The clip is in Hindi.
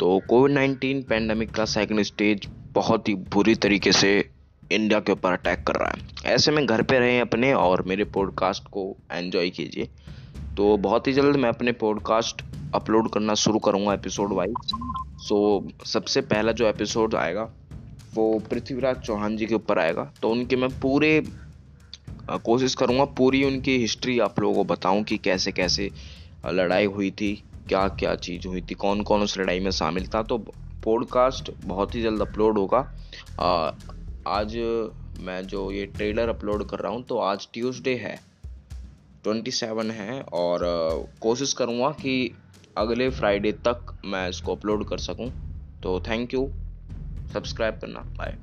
तो कोविड नाइन्टीन पैंडमिक का सेकेंड स्टेज बहुत ही बुरी तरीके से इंडिया के ऊपर अटैक कर रहा है। ऐसे में घर पे रहें अपने और मेरे पॉडकास्ट को एंजॉय कीजिए। तो बहुत ही जल्द मैं अपने पॉडकास्ट अपलोड करना शुरू करूँगा एपिसोड वाइज सो सबसे पहला जो एपिसोड आएगा, वो पृथ्वीराज चौहान जी के ऊपर आएगा। तो उनके मैं पूरे कोशिश करूँगा पूरी उनकी हिस्ट्री आप लोगों को बताऊँ कि कैसे कैसे लड़ाई हुई थी क्या क्या चीज़ हुई थी कौन कौन उस लड़ाई में शामिल था तो पॉडकास्ट बहुत ही जल्द अपलोड होगा। आज मैं जो ये ट्रेलर अपलोड कर रहा हूँ तो आज ट्यूसडे है ट्वेंटी सेवन है, और कोशिश करूँगा कि अगले फ्राइडे तक मैं इसको अपलोड कर सकूँ। तो थैंक यू सब्सक्राइब करना बाय